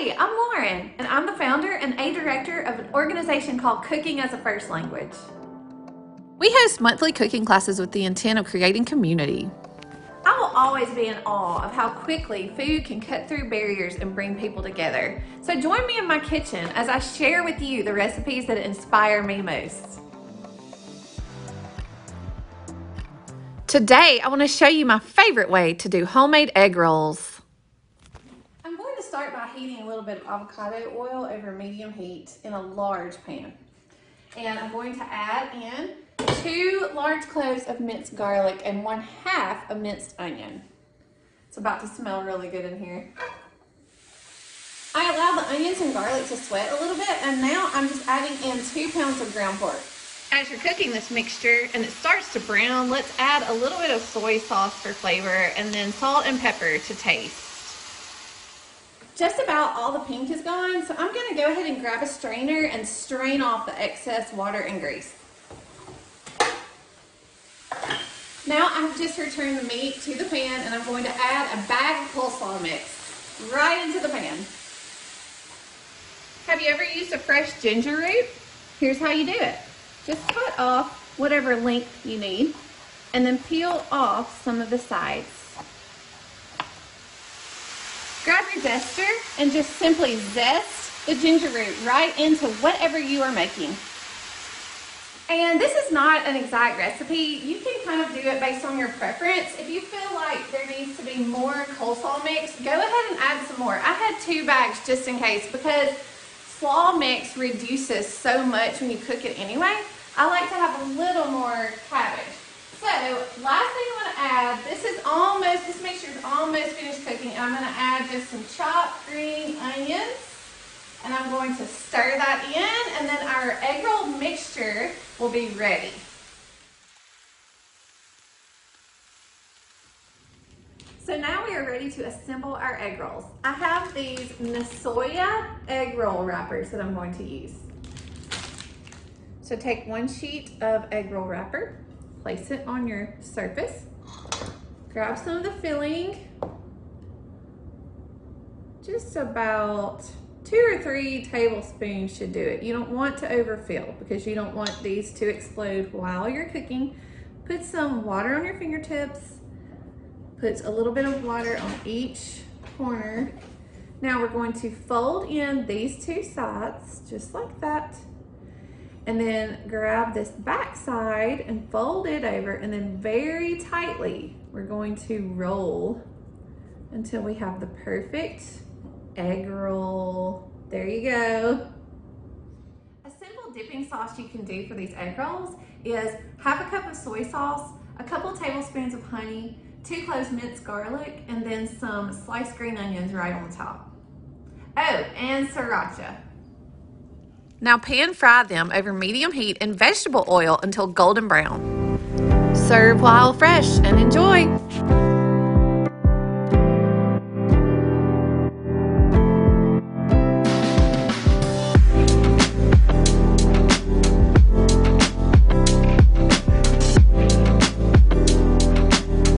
Hey, I'm Lauren, and I'm the founder and a director of an organization called Cooking as a First Language. We host monthly cooking classes with the intent of creating community. I will always be in awe of how quickly food can cut through barriers and bring people together. So join me in my kitchen as I share with you the recipes that inspire me most. Today, I want to show you my favorite way to do homemade egg rolls. Start by heating a little bit of avocado oil over medium heat in a large pan. And I'm going to add in two large cloves of minced garlic and one half a minced onion. It's about to smell really good in here. I allow the onions and garlic to sweat a little bit and now I'm just adding in two pounds of ground pork. As you're cooking this mixture and it starts to brown, let's add a little bit of soy sauce for flavor and then salt and pepper to taste. Just about all the pink is gone, so I'm gonna go ahead and grab a strainer and strain off the excess water and grease. Now I've just returned the meat to the pan and I'm going to add a bag of coleslaw mix right into the pan. Have you ever used a fresh ginger root? Here's how you do it. Just cut off whatever length you need and then peel off some of the sides. Grab your zester and just simply zest the ginger root right into whatever you are making. And this is not an exact recipe. You can kind of do it based on your preference. If you feel like there needs to be more coleslaw mix, go ahead and add some more. I had two bags just in case because slaw mix reduces so much when you cook it anyway. I like to have a little more cabbage. So, last thing I'm going to add, this is almost, this mixture is almost finished cooking. I'm going to add just some chopped green onions. And I'm going to stir that in, and then our egg roll mixture will be ready. So now we are ready to assemble our egg rolls. I have these Nasoya egg roll wrappers that I'm going to use. So take one sheet of egg roll wrapper, place it on your surface, grab some of the filling, just about two or three tablespoons should do it. You don't want to overfill because you don't want these to explode while you're cooking. Put some water on your fingertips, put a little bit of water on each corner. Now we're going to fold in these two sides just like that and then grab this back side and fold it over and then very tightly we're going to roll until we have the perfect egg roll. There you go. A simple dipping sauce you can do for these egg rolls is half a cup of soy sauce, a couple tablespoons of honey, two cloves minced garlic, and then some sliced green onions right on the top. Oh, and sriracha. Now pan fry them over medium heat in vegetable oil until golden brown. Serve while fresh and enjoy!